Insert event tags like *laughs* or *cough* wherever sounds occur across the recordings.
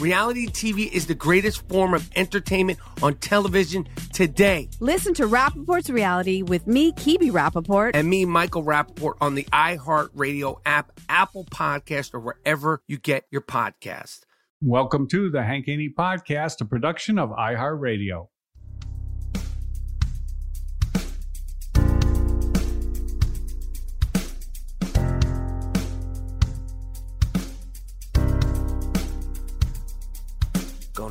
Reality TV is the greatest form of entertainment on television today. Listen to Rapaport's Reality with me, Kibi Rapaport. And me, Michael Rapaport, on the iHeartRadio app, Apple Podcast, or wherever you get your podcast. Welcome to the Hank Haney Podcast, a production of iHeartRadio.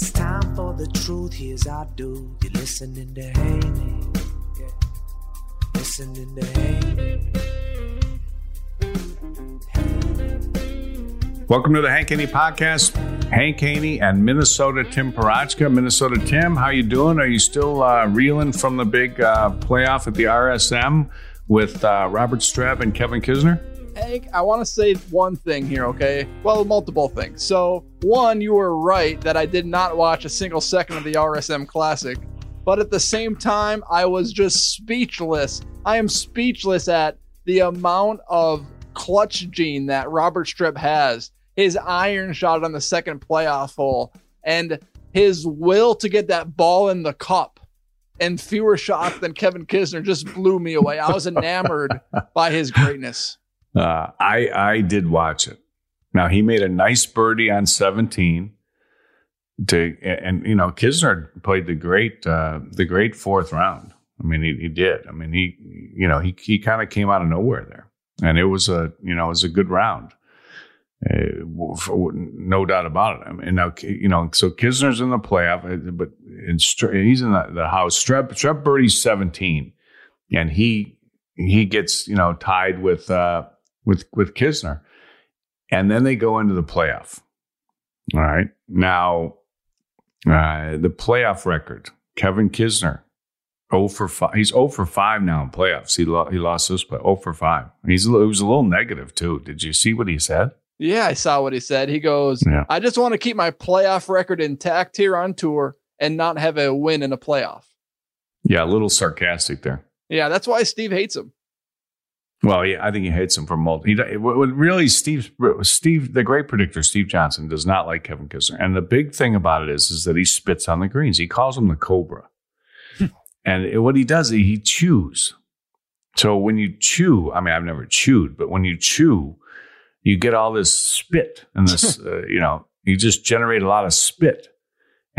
It's time for the truth. Here's our dude. You're listening to Haney. Yeah. Listening to Haney. Welcome to the Hank Haney podcast. Hank Haney and Minnesota Tim Parochka. Minnesota Tim, how you doing? Are you still uh, reeling from the big uh, playoff at the RSM with uh, Robert Streb and Kevin Kisner? Hank, I want to say one thing here, okay? Well, multiple things. So, one, you were right that I did not watch a single second of the RSM Classic, but at the same time, I was just speechless. I am speechless at the amount of clutch gene that Robert Streb has. His iron shot on the second playoff hole, and his will to get that ball in the cup and fewer shots than Kevin Kisner just blew me away. I was enamored *laughs* by his greatness. Uh, I I did watch it. Now he made a nice birdie on 17 to and you know Kisner played the great uh, the great fourth round. I mean he, he did. I mean he you know he he kind of came out of nowhere there, and it was a you know it was a good round. Uh, for, no doubt about it. I mean, now you know, so Kisner's in the playoff, uh, but in, he's in the, the house. Streb Streb birdie's seventeen, and he he gets you know tied with uh, with with Kisner, and then they go into the playoff. All right, now uh, the playoff record: Kevin Kisner, oh for five. He's oh for five now in playoffs. He lo- he lost this play. Oh for five. He's it was a little negative too. Did you see what he said? Yeah, I saw what he said. He goes, yeah. "I just want to keep my playoff record intact here on tour and not have a win in a playoff." Yeah, a little sarcastic there. Yeah, that's why Steve hates him. Well, yeah, I think he hates him for multiple. He, really, Steve, Steve, the great predictor, Steve Johnson, does not like Kevin Kisner. And the big thing about it is, is that he spits on the greens. He calls him the Cobra. and what he does, is he chews. So when you chew, I mean, I've never chewed, but when you chew, you get all this spit and this, *laughs* uh, you know, you just generate a lot of spit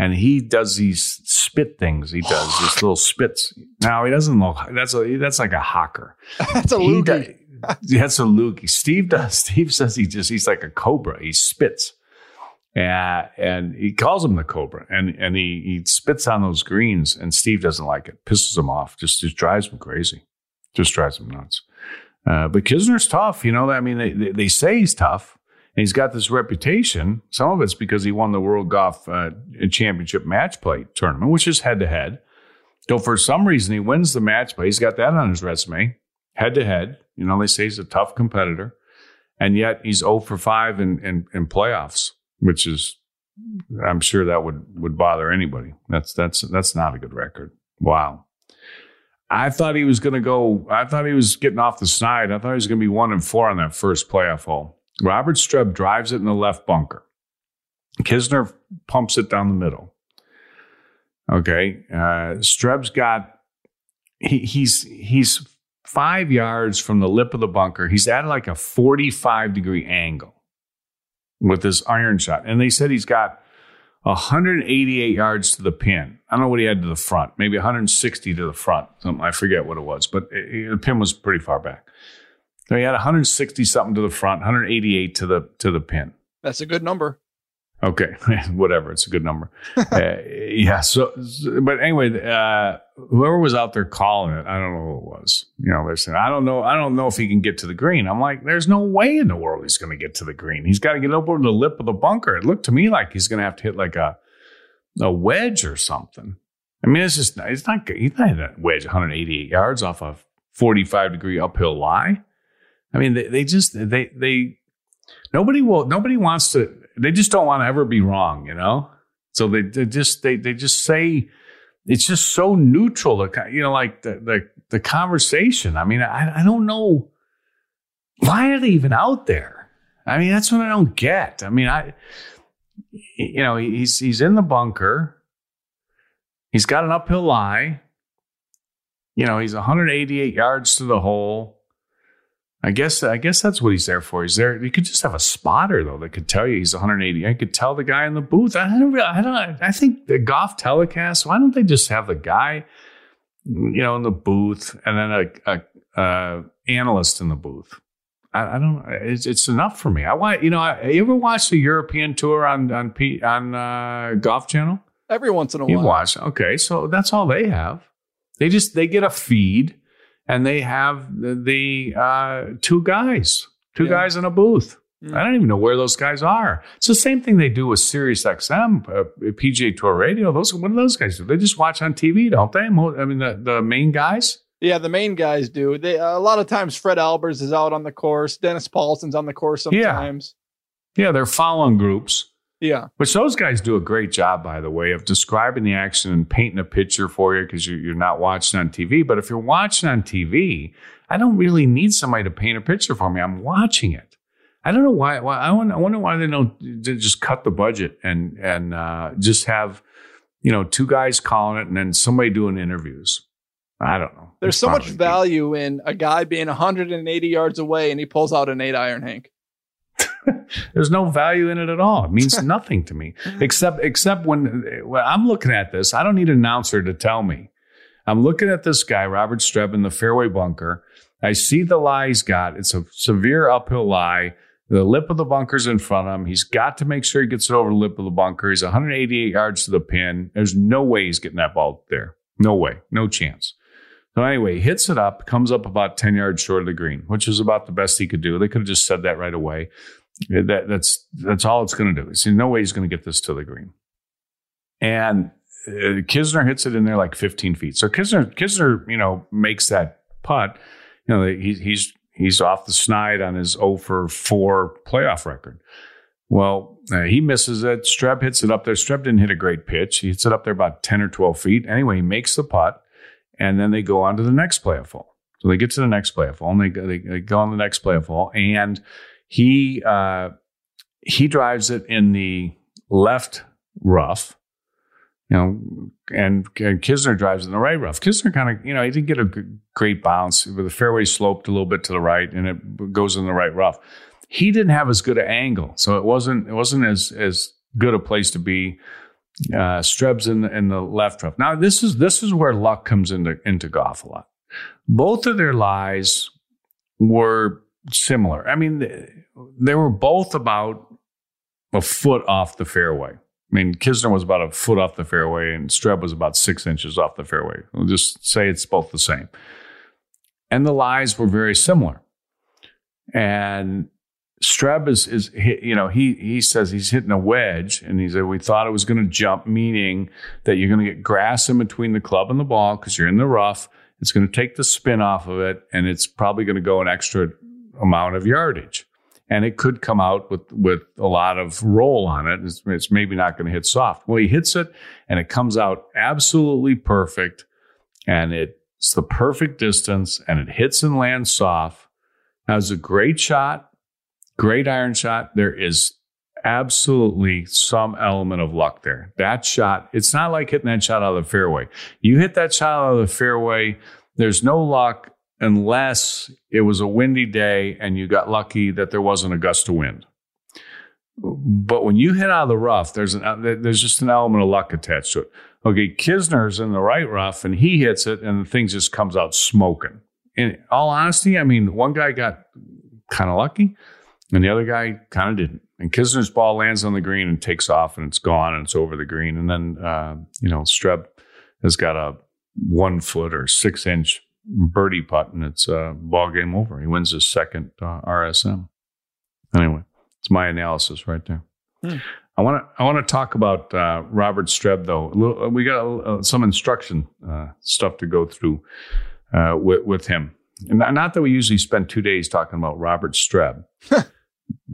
and he does these spit things. He does *sighs* these little spits. Now he doesn't look. That's a that's like a hawker. *laughs* that's a loogie. that's a loogie. Steve does. *laughs* Steve says he just he's like a cobra. He spits, and and he calls him the cobra, and and he he spits on those greens, and Steve doesn't like it. Pisses him off. Just just drives him crazy. Just drives him nuts. Uh, but Kisner's tough. You know, I mean, they, they, they say he's tough. And he's got this reputation. Some of it's because he won the World Golf uh, Championship match play tournament, which is head to head. So for some reason, he wins the match play. He's got that on his resume, head to head. You know, they say he's a tough competitor. And yet he's 0 for 5 in, in, in playoffs, which is, I'm sure that would, would bother anybody. That's, that's, that's not a good record. Wow. I thought he was going to go. I thought he was getting off the snide. I thought he was going to be one and four on that first playoff hole. Robert Streb drives it in the left bunker. Kisner pumps it down the middle. Okay, uh, Streb's got he, he's he's five yards from the lip of the bunker. He's at like a forty-five degree angle with this iron shot, and they said he's got 188 yards to the pin. I don't know what he had to the front, maybe 160 to the front. Something I forget what it was, but it, it, the pin was pretty far back. So he had 160 something to the front, 188 to the to the pin. That's a good number. Okay, *laughs* whatever. It's a good number. *laughs* uh, yeah. So, but anyway, uh, whoever was out there calling it, I don't know who it was. You know, they're saying, I don't know. I don't know if he can get to the green. I'm like, there's no way in the world he's going to get to the green. He's got to get over the lip of the bunker. It looked to me like he's going to have to hit like a a wedge or something. I mean, it's just it's not good. he's not hitting a wedge 188 yards off a 45 degree uphill lie. I mean, they, they just they they nobody will nobody wants to they just don't want to ever be wrong, you know. So they, they just they they just say it's just so neutral. You know, like the the, the conversation. I mean, I I don't know why are they even out there. I mean, that's what I don't get. I mean, I you know he's he's in the bunker. He's got an uphill lie. You know, he's 188 yards to the hole. I guess I guess that's what he's there for. He's there. You could just have a spotter though that could tell you he's 180. I could tell the guy in the booth. I don't. Really, I don't. I think the golf telecast. Why don't they just have the guy, you know, in the booth and then a, a, a analyst in the booth? I, I don't. It's, it's, enough for me. I want. You know. I, you ever watch the European tour on on P, on uh, Golf Channel? Every once in a while. You watch. Okay, so that's all they have. They just they get a feed and they have the, the uh, two guys, two yeah. guys in a booth. Mm. I don't even know where those guys are. It's the same thing they do with Sirius XM, uh, PGA Tour Radio. Those what do those guys do? They just watch on TV, don't they? I mean, the, the main guys. Yeah, the main guys do. They uh, a lot of times Fred Albers is out on the course. Dennis Paulson's on the course sometimes. Yeah, yeah they're following groups. Yeah. Which those guys do a great job, by the way, of describing the action and painting a picture for you because you're, you're not watching on TV. But if you're watching on TV, I don't really need somebody to paint a picture for me. I'm watching it. I don't know why. why I, wonder, I wonder why they don't just cut the budget and and uh, just have you know two guys calling it and then somebody doing interviews. I don't know. There's so much value in a guy being 180 yards away and he pulls out an eight iron, Hank. *laughs* There's no value in it at all. It means *laughs* nothing to me, mm-hmm. except except when, when I'm looking at this. I don't need an announcer to tell me. I'm looking at this guy, Robert Streb, in the fairway bunker. I see the lie he's got. It's a severe uphill lie. The lip of the bunker's in front of him. He's got to make sure he gets it over the lip of the bunker. He's 188 yards to the pin. There's no way he's getting that ball there. No way. No chance. So anyway, hits it up, comes up about 10 yards short of the green, which is about the best he could do. They could have just said that right away. That, that's that's all it's going to do. There's no way he's going to get this to the green. And uh, Kisner hits it in there like 15 feet. So Kisner, Kisner, you know, makes that putt. You know, he, he's he's off the snide on his 0 for 4 playoff record. Well, uh, he misses it. Streb hits it up there. Streb didn't hit a great pitch. He hits it up there about 10 or 12 feet. Anyway, he makes the putt, and then they go on to the next playoff hole. So they get to the next playoff hole, and they, they, they go on the next playoff hole, and he uh, he drives it in the left rough, you know, and, and Kisner drives in the right rough. Kisner kind of, you know, he didn't get a g- great bounce, but the fairway sloped a little bit to the right, and it goes in the right rough. He didn't have as good an angle, so it wasn't it wasn't as as good a place to be. Uh, Streb's in the, in the left rough. Now this is this is where luck comes into into golf a lot. Both of their lies were similar. I mean, they were both about a foot off the fairway. I mean, Kisner was about a foot off the fairway, and Streb was about six inches off the fairway. We'll just say it's both the same. And the lies were very similar. and Streb is is you know he he says he's hitting a wedge, and he said we thought it was going to jump, meaning that you're going to get grass in between the club and the ball because you're in the rough. It's going to take the spin off of it, and it's probably going to go an extra amount of yardage, and it could come out with with a lot of roll on it. It's, it's maybe not going to hit soft. Well, he hits it, and it comes out absolutely perfect, and it's the perfect distance, and it hits and lands soft. That was a great shot great iron shot. There is absolutely some element of luck there. That shot, it's not like hitting that shot out of the fairway. You hit that shot out of the fairway, there's no luck unless it was a windy day and you got lucky that there wasn't a gust of wind. But when you hit out of the rough, there's an uh, there's just an element of luck attached to it. Okay, Kisner's in the right rough and he hits it and the thing just comes out smoking. In all honesty, I mean, one guy got kind of lucky and the other guy kind of didn't. And Kisner's ball lands on the green and takes off, and it's gone, and it's over the green. And then, uh, you know, Streb has got a one foot or six inch birdie putt, and it's uh, ball game over. He wins his second uh, RSM. Anyway, it's my analysis right there. Hmm. I want to I want to talk about uh, Robert Streb though. A little, we got uh, some instruction uh, stuff to go through uh, with with him. And not that we usually spend two days talking about Robert Streb, *laughs*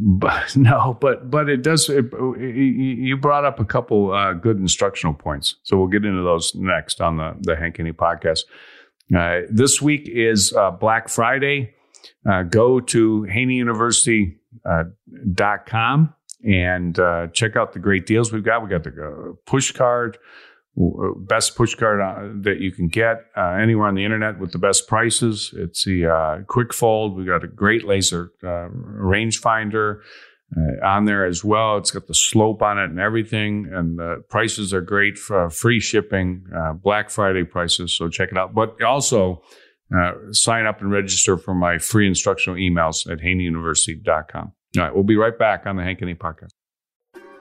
but *laughs* no, but but it does. It, you brought up a couple uh, good instructional points, so we'll get into those next on the the Hank Haney podcast. Uh, this week is uh, Black Friday. Uh, go to HaneyUniversity.com and uh, check out the great deals we've got. We got the uh, push card, best push card uh, that you can get uh, anywhere on the internet with the best prices. It's the uh, quick fold. We've got a great laser uh, rangefinder uh, on there as well. It's got the slope on it and everything, and the prices are great for free shipping, uh, Black Friday prices. So check it out. But also. Sign up and register for my free instructional emails at haneyuniversity.com. All right, we'll be right back on the Hank Haney podcast.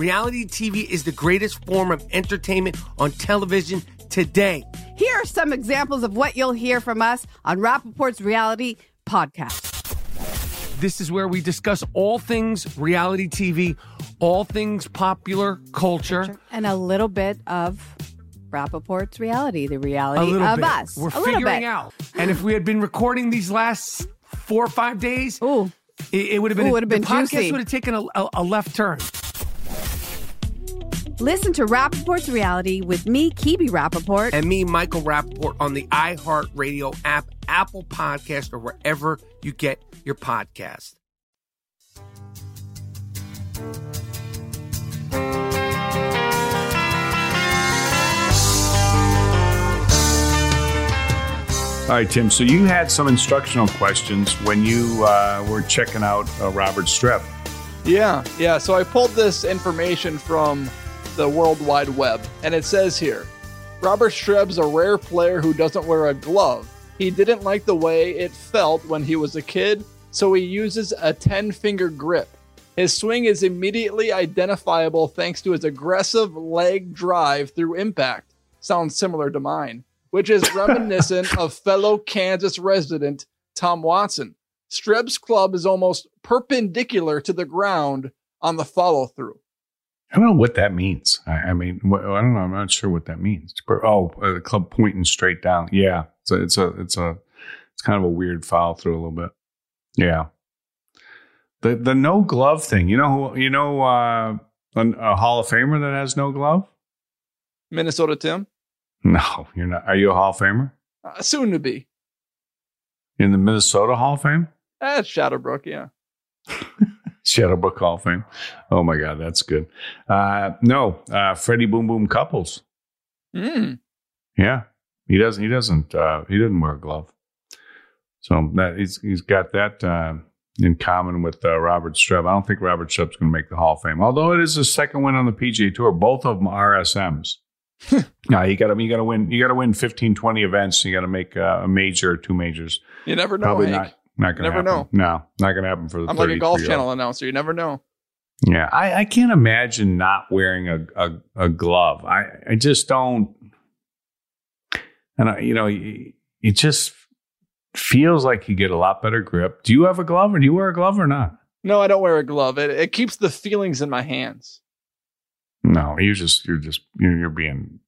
Reality TV is the greatest form of entertainment on television today. Here are some examples of what you'll hear from us on Rapaport's Reality Podcast. This is where we discuss all things reality TV, all things popular culture. And a little bit of Rapaport's reality, the reality of bit. us. We're a little figuring out. And if we had been recording these last four or five days, Ooh. it, it would have been, Ooh, would've been the been podcast would have taken a, a, a left turn. Listen to Rapaport's reality with me, Kibi Rapaport. And me, Michael Rappaport, on the iHeartRadio app, Apple Podcast, or wherever you get your podcast. All right, Tim. So you had some instructional questions when you uh, were checking out uh, Robert Streb. Yeah, yeah. So I pulled this information from the World Wide Web, and it says here Robert Streb's a rare player who doesn't wear a glove. He didn't like the way it felt when he was a kid, so he uses a 10 finger grip. His swing is immediately identifiable thanks to his aggressive leg drive through impact. Sounds similar to mine, which is *laughs* reminiscent of fellow Kansas resident Tom Watson. Streb's club is almost perpendicular to the ground on the follow through. I don't know what that means. I, I mean, wh- I don't know. I'm not sure what that means. Oh, uh, the club pointing straight down. Yeah, it's a, it's a, it's a, it's kind of a weird foul through a little bit. Yeah. The the no glove thing. You know who? You know uh, a, a Hall of Famer that has no glove? Minnesota Tim, No, you're not. Are you a Hall of Famer uh, soon to be. in the Minnesota Hall of Fame? That's Shadowbrook, yeah. *laughs* Shadowbrook Hall of Fame. Oh my God, that's good. Uh, no, uh, Freddie Boom Boom Couples. Mm. Yeah, he doesn't. He doesn't. Uh, he doesn't wear a glove. So that he's he's got that uh, in common with uh, Robert Streb. I don't think Robert Streb's going to make the Hall of Fame, although it is his second win on the PGA Tour. Both of them RSMs. SMs. now you got to you got to win. You got to win 15, 20 events. You got to make uh, a major or two majors. You never know. Probably Hank. not. Not to Never happen. No, not to happen for the. I'm like a Golf Channel announcer. You never know. Yeah, I, I can't imagine not wearing a, a, a glove. I, I just don't. And I, you know, it it just feels like you get a lot better grip. Do you have a glove, or do you wear a glove or not? No, I don't wear a glove. It, it keeps the feelings in my hands. No, you're just you're just you're, you're being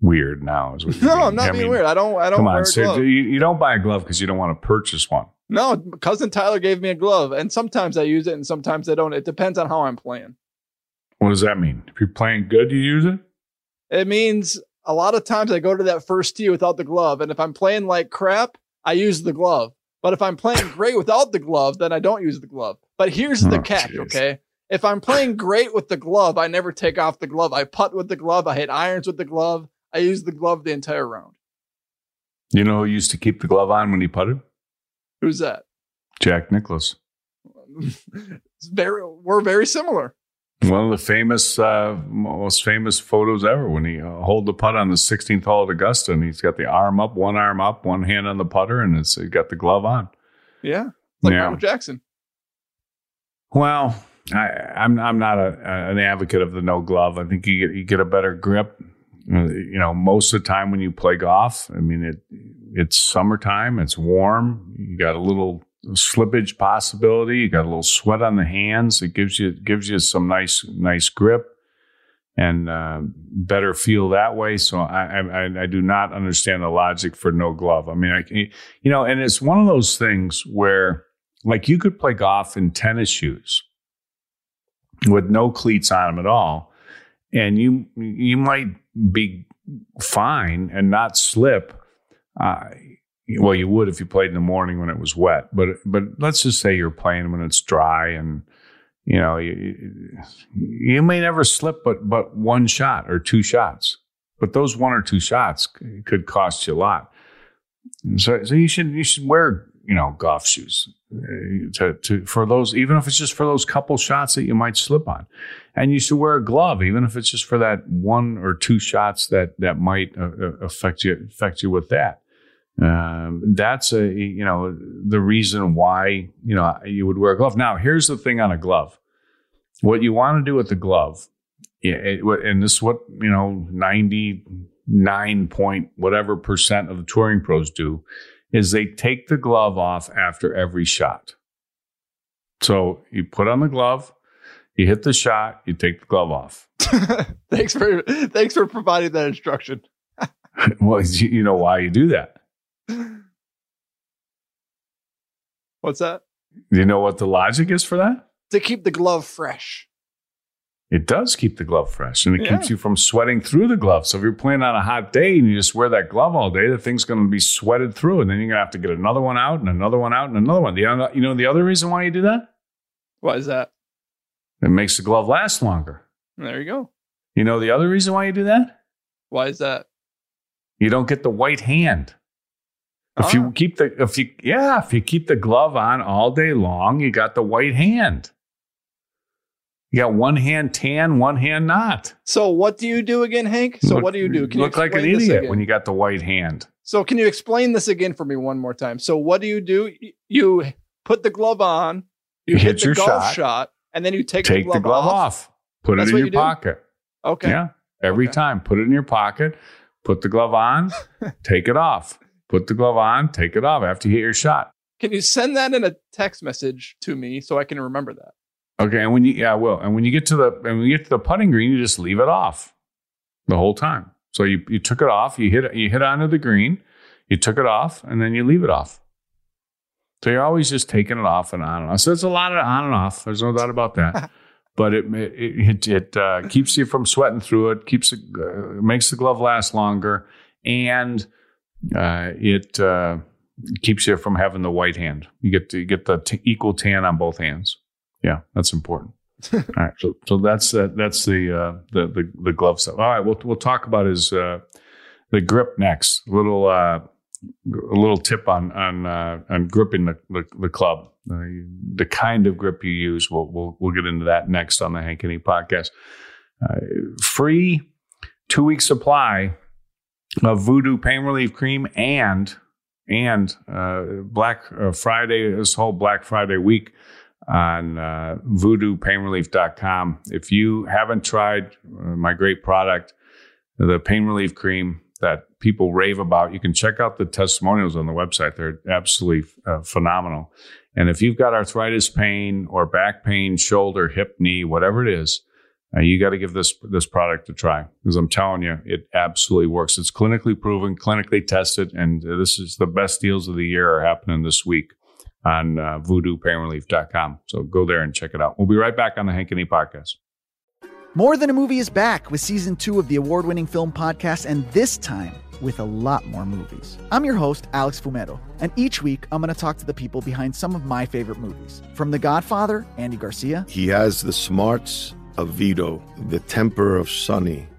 weird now. Is what *laughs* No, being. I'm not I being mean, weird. I don't. I don't Come on, so you, you don't buy a glove because you don't want to purchase one. No, cousin Tyler gave me a glove, and sometimes I use it, and sometimes I don't. It depends on how I'm playing. What does that mean? If you're playing good, you use it. It means a lot of times I go to that first tee without the glove, and if I'm playing like crap, I use the glove. But if I'm playing *laughs* great without the glove, then I don't use the glove. But here's the Oh, catch, jeez. okay? If I'm playing great with the glove, I never take off the glove. I putt with the glove. I hit irons with the glove. I used the glove the entire round. You know who used to keep the glove on when he putted? Who's that? Jack Nicklaus. *laughs* Very, we're very similar. One of the famous, uh, most famous photos ever when he uh, hold the putt on the 16th hole at Augusta, and he's got the arm up, one arm up, one hand on the putter, and it's he got the glove on. Yeah. Like Yeah. Michael Jackson. Well, I, I'm I'm not a, an advocate of the no glove. I think you get you get a better grip. You know, most of the time when you play golf, I mean it. It's summertime. It's warm. You got a little slippage possibility. You got a little sweat on the hands. It gives you gives you some nice nice grip and uh, better feel that way. So I, I I do not understand the logic for no glove. I mean, I you know, and it's one of those things where like you could play golf in tennis shoes with no cleats on them at all, and you you might be fine and not slip. Uh, well, you would if you played in the morning when it was wet, but but let's just say you're playing when it's dry and you know you, you may never slip but but one shot or two shots, but those one or two shots could cost you a lot. So so you should you should wear you know golf shoes uh, to to for those even if it's just for those couple shots that you might slip on, and you should wear a glove even if it's just for that one or two shots that that might uh, uh, affect you affect you with that. Um, that's a you know the reason why you know you would wear a glove. Now here's the thing on a glove. What you want to do with the glove, and this is what you know ninety nine point whatever percent of the touring pros do, is they take the glove off after every shot. So you put on the glove, you hit the shot, you take the glove off. *laughs* thanks for thanks for providing that instruction. *laughs* well, you you know why you do that. What's that? Do you know what the logic is for that? To keep the glove fresh. It does keep the glove fresh and it Yeah. keeps you from sweating through the glove. So if you're playing on a hot day and you just wear that glove all day, the thing's going to be sweated through and then you're going to have to get another one out and another one out and another one. The other, you know the other reason why you do that? Why is that? It makes the glove last longer. There you go. You know the other reason why you do that? Why is that? You don't get the white hand. If Ah. you keep the if you yeah, if you keep the glove on all day long, you got the white hand. You got one hand tan, one hand not. So what do you do again, Hank? So Look- what do you do? Can you look like an idiot again? when you got the white hand. So can you explain this again for me one more time? So what do you do? You put the glove on, you, You hit, hit the your golf shot. and then you take, Take the glove, off. Put That's it in you your do? pocket. Okay. Yeah. Every Okay. time. Put it in your pocket. Put the glove on. *laughs* take it off. Put the glove on. Take it off after you hit your shot. Can you send that in a text message to me so I can remember that? Okay. And when you yeah, I will. And when you get to the and when you get to the putting green, you just leave it off the whole time. So you you took it off. You hit it. You hit onto the green. You took it off, and then you leave it off. So you're always just taking it off and on and off. So it's a lot of on and off. There's no doubt about that. *laughs* but it it it, it uh, keeps you from sweating through it. Keeps it uh, makes the glove last longer, and uh, it uh, keeps you from having the white hand. You get to you get the t- equal tan on both hands. Yeah, that's important. *laughs* All right, so so that's that's the, uh, the the the glove stuff. All right, we'll we'll talk about his uh, the grip next. A little uh, a little tip on on uh, on gripping the the, the club, uh, the kind of grip you use. We'll we'll we'll get into that next on the Hank Haney podcast. Uh, free two week supply of Voodoo pain relief cream and and uh, Black uh, Friday this whole Black Friday week on uh, voodoopainrelief.com. If you haven't tried uh, my great product, the pain relief cream that people rave about, you can check out the testimonials on the website. They're absolutely uh, phenomenal. And if you've got arthritis pain or back pain, shoulder, hip, knee, whatever it is, uh, you got to give this this product a try because I'm telling you, it absolutely works. It's clinically proven, clinically tested, and uh, this is the best deals of the year are happening this week on uh, voodoopainrelief.com. So go there and check it out. We'll be right back on the Hank Haney podcast. More Than a Movie is back with season two of the award winning film podcast, and this time with a lot more movies. I'm your host, Alex Fumero, and each week I'm going to talk to the people behind some of my favorite movies. From The Godfather, Andy Garcia, He has the smarts of Vito, the temper of Sonny,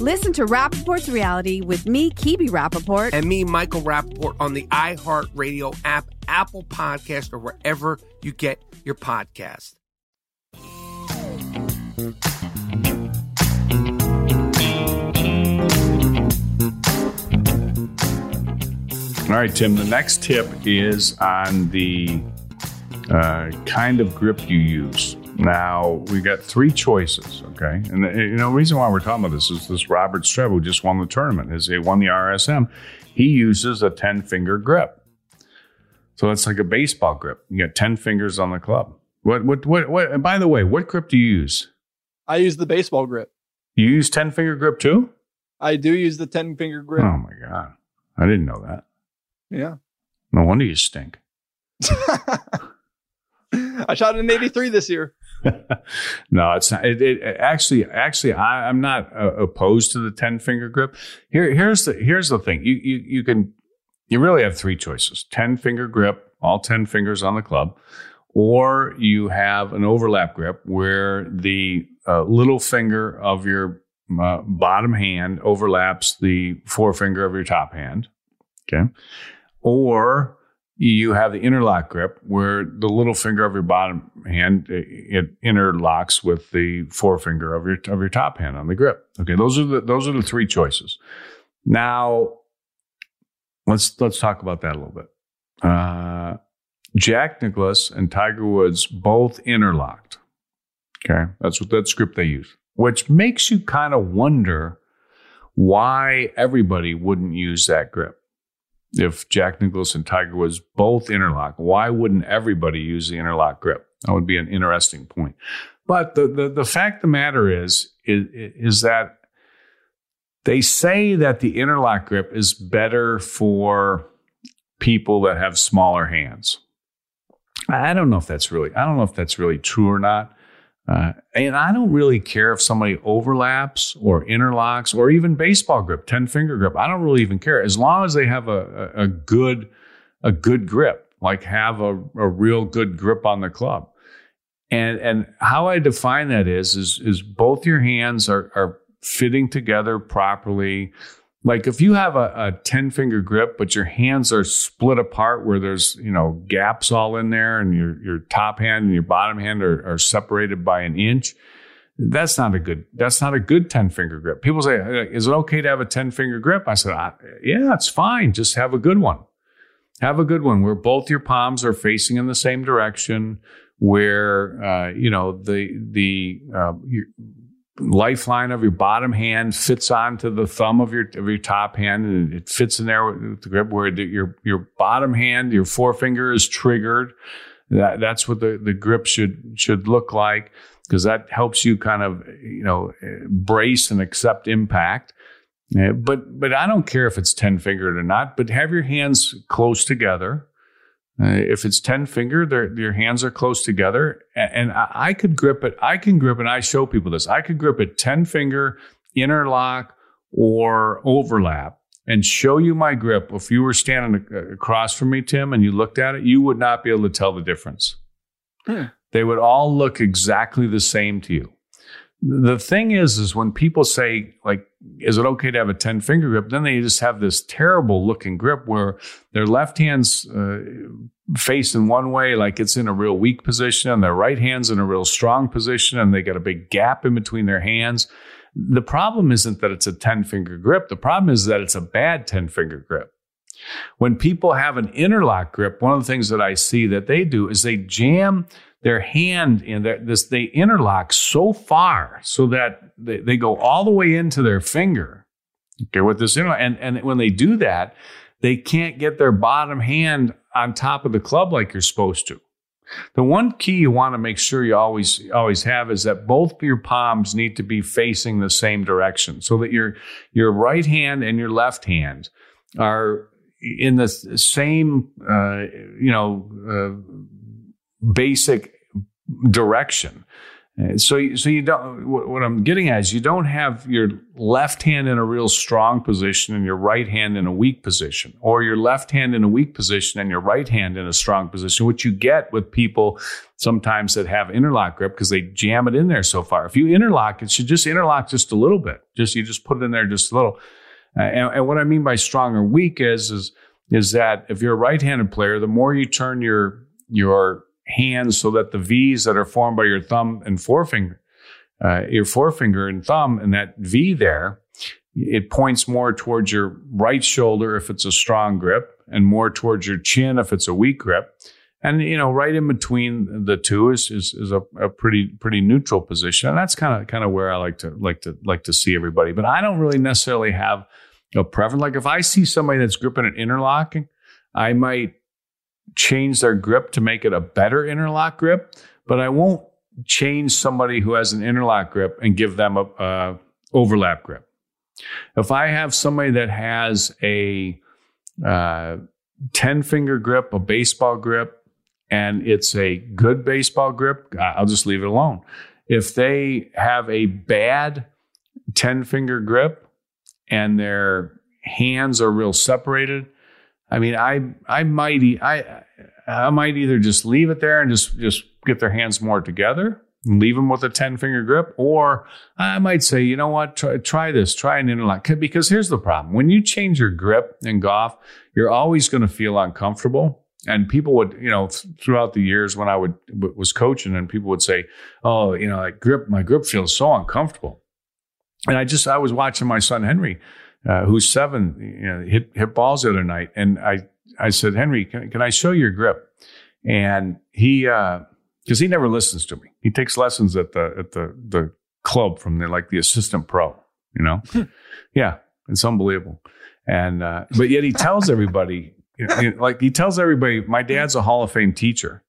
Listen to Rapaport's reality with me, Kibi Rapaport. And me, Michael Rappaport, on the iHeartRadio app, Apple Podcast, or wherever you get your podcast. All right, Tim. The next tip is on the uh, kind of grip you use. Now we got three choices, okay? And you know, the reason why we're talking about this is this Robert Streb, who just won the tournament, is he won the RSM. He uses a ten finger grip, so it's like a baseball grip. You got ten fingers on the club. What, what, what, what? And by the way, what grip do you use? I use the baseball grip. You use ten finger grip too? I do use the 10 finger grip. Oh my god, I didn't know that. Yeah. No wonder you stink. *laughs* I shot an 83 this year. *laughs* no, it's not. It, it actually, actually, I, I'm not uh, opposed to the ten finger grip. Here, here's the here's the thing. You you you can you really have three choices: ten finger grip, all ten fingers on the club, or you have an overlap grip where the uh, little finger of your uh, bottom hand overlaps the forefinger of your top hand. Okay, or you have the interlock grip where the little finger of your bottom hand it interlocks with the forefinger of your of your top hand on the grip. Okay, those are the those are the three choices. Now, let's let's talk about that a little bit. Uh, Jack Nicklaus and Tiger Woods both interlocked. Okay, that's what that script they use, which makes you kind of wonder why everybody wouldn't use that grip if Jack Nicklaus and Tiger Woods both interlock, why wouldn't everybody use the interlock grip? That would be an interesting point. But the, the, the fact of the matter is, is, is that they say that the interlock grip is better for people that have smaller hands. I don't know if that's really, I don't know if that's really true or not. Uh, and I don't really care if somebody overlaps or interlocks or even baseball grip, 10 finger grip. I don't really even care as long as they have a, a, a good, a good grip, like have a, a real good grip on the club. And, and how I define that is, is, is both your hands are, are fitting together properly. Like if you have a, a 10 finger grip, but your hands are split apart where there's, you know, gaps all in there and your, your top hand and your bottom hand are, are separated by an inch. That's not a good, that's not a good 10 finger grip. People say, is it okay to have a 10 finger grip? I said, yeah, it's fine. Just have a good one. Have a good one where both your palms are facing in the same direction, where, uh, you know, the, the, uh, lifeline of your bottom hand fits onto the thumb of your of your top hand and it fits in there with the grip where the, your your bottom hand your forefinger is triggered. That that's what the the grip should should look like because that helps you kind of you know brace and accept impact. But but I don't care if it's 10 fingered or not but have your hands close together uh, if it's 10 finger, their, your hands are close together. And, and I, I could grip it. I can grip, and I show people this. I could grip it 10 finger, interlock, or overlap and show you my grip. If you were standing across from me, Tim, and you looked at it, you would not be able to tell the difference. They would all look exactly the same to you. The thing is, is when people say, like, is it okay to have a 10 finger grip? Then they just have this terrible looking grip where their left hand's uh, facing one way, like it's in a real weak position, and their right hand's in a real strong position, and they got a big gap in between their hands. The problem isn't that it's a 10 finger grip. The problem is that it's a bad 10 finger grip. When people have an interlock grip, one of the things that I see that they do is they jam their hand in their, this, they interlock so far so that they, they go all the way into their finger. Okay, with this interlock. And, and when they do that, they can't get their bottom hand on top of the club like you're supposed to. The one key you want to make sure you always always have is that both your palms need to be facing the same direction so that your your right hand and your left hand are in the same, uh, you know, uh, basic direction. Uh, So, so you don't. What I'm getting at is you don't have your left hand in a real strong position and your right hand in a weak position, or your left hand in a weak position and your right hand in a strong position. What you get with people sometimes that have interlock grip because they jam it in there so far. If you interlock, it should just interlock just a little bit. Just you just put it in there just a little. Uh, and, and what I mean by strong or weak is is is that if you're a right-handed player, the more you turn your your hands so that the V's that are formed by your thumb and forefinger, uh, your forefinger and thumb, and that V there, it points more towards your right shoulder if it's a strong grip, and more towards your chin if it's a weak grip. And you know, right in between the two is is, is a, a pretty pretty neutral position, and that's kind of kind of where I like to like to like to see everybody. But I don't really necessarily have a preference. Like if I see somebody that's gripping an interlocking, I might change their grip to make it a better interlock grip, but I won't change somebody who has an interlock grip and give them a, a overlap grip. If I have somebody that has a uh, 10 finger grip, a baseball grip, and it's a good baseball grip, I'll just leave it alone. If they have a bad 10 finger grip and their hands are real separated, I mean, I I might e- I I might either just leave it there and just just get their hands more together, and leave them with a ten finger grip, or I might say, you know what, try, try this, try an interlock. Because here's the problem: when you change your grip in golf, you're always going to feel uncomfortable. And people would, you know, throughout the years when I would was coaching, and people would say, "Oh, you know, like grip, my grip feels so uncomfortable." And I just I was watching my son Henry uh, who's seven, you know, hit hit balls the other night, and I I said, Henry, can, can I show your grip? And he because he never listens to me. He takes lessons at the at the the club from the like the assistant pro. You know, yeah, it's unbelievable. And uh, but yet he tells everybody, you know, like he tells everybody, my dad's a Hall of Fame teacher,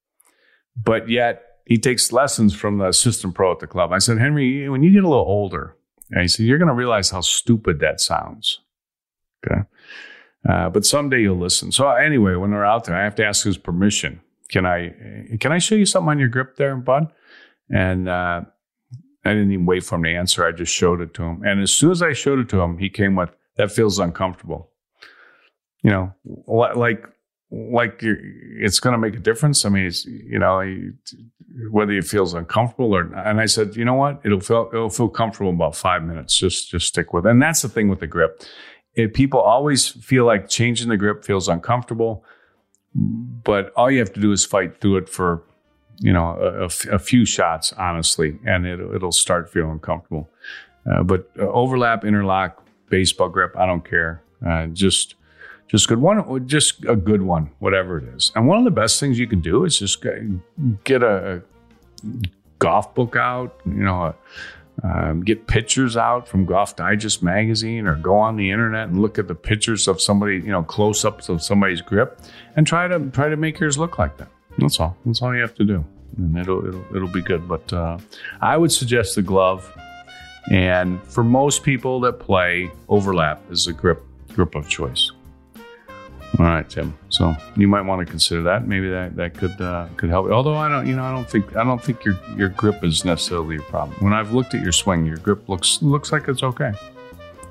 but yet he takes lessons from the assistant pro at the club. I said, Henry, when you get a little older, and he said, you're going to realize how stupid that sounds. Okay. Uh, but someday you'll listen. So anyway, when they're out there, I have to ask his permission. Can I, can I show you something on your grip there, bud? And, uh, I didn't even wait for him to answer. I just showed it to him. And as soon as I showed it to him, he came with, that feels uncomfortable. You know, like, like it's going to make a difference. I mean, it's, you know, whether it feels uncomfortable or not. And I said, you know what? It'll feel, it'll feel comfortable in about five minutes. Just, just stick with it. And that's the thing with the grip. It, people always feel like changing the grip feels uncomfortable, but all you have to do is fight through it for, you know, a, a few shots, honestly, and it'll, it'll start feeling comfortable. Uh, but uh, overlap, interlock, baseball grip, I don't care. Uh, just, just good one, just a good one, whatever it is. And one of the best things you can do is just get a, golf book out, you know, um, get pictures out from Golf Digest magazine, or go on the internet and look at the pictures of somebody, you know, close ups of somebody's grip, and try to try to make yours look like that. That's all. That's all you have to do, and it'll it'll it'll be good. But uh, I would suggest the glove, and for most people that play, overlap is the grip grip of choice. All right, Tim. So you might want to consider that. Maybe that that could uh, could help. Although I don't, you know, I don't think I don't think your your grip is necessarily a problem. When I've looked at your swing, your grip looks looks like it's okay.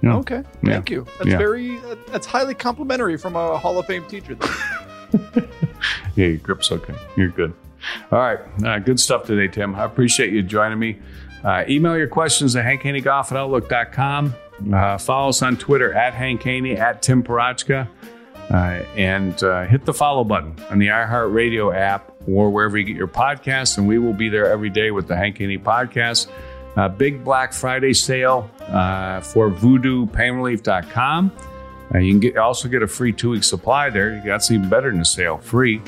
You know? Okay, Yeah. thank you. That's Yeah. very that's highly complimentary from a Hall of Fame teacher. *laughs* Yeah, your grip's okay. You're good. All right. Uh, good stuff today, Tim. I appreciate you joining me. Uh, email your questions at hankhaney.golf at outlook.com. Uh, follow us on Twitter at Hank Haney, at Tim Parochka. Uh, and uh, hit the follow button on the iHeartRadio app or wherever you get your podcasts. And we will be there every day with the Hank Haney podcast. Uh, big Black Friday sale uh, for voodoopainrelief.com. Uh, you can get, also get a free two week supply there. That's even better than a sale, free.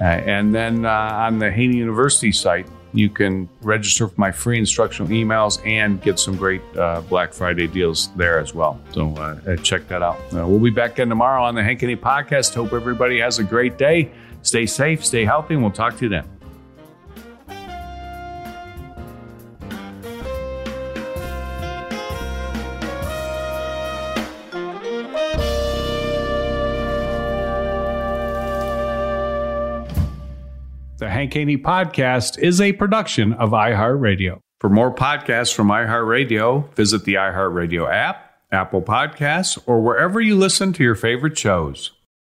Uh, and then on the Haney University site, you can register for my free instructional emails and get some great uh, Black Friday deals there as well. So uh, uh, check that out. Uh, we'll be back again tomorrow on the Hank Haney podcast. Hope everybody has a great day. Stay safe, stay healthy, and we'll talk to you then. Hank Haney Podcast is a production of iHeartRadio. For more podcasts from iHeartRadio, visit the iHeartRadio app, Apple Podcasts, or wherever you listen to your favorite shows.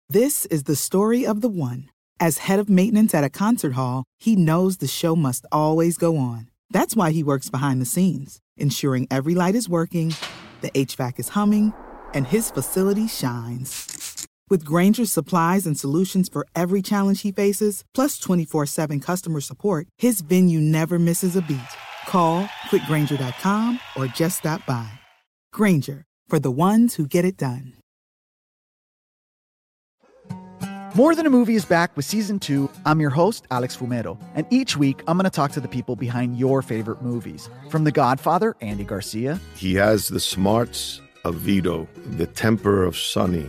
This is the story of the one. As head of maintenance at a concert hall, he knows the show must always go on. That's why he works behind the scenes, ensuring every light is working, the HVAC is humming, and his facility shines. With Grainger's supplies and solutions for every challenge he faces, plus 24 7 customer support, his venue never misses a beat. Call quickgranger.com or just stop by. Grainger, for the ones who get it done. More Than a Movie is back with season two. I'm your host, Alex Fumero, and each week I'm going to talk to the people behind your favorite movies. From The Godfather, Andy Garcia, He has the smarts of Vito, the temper of Sonny,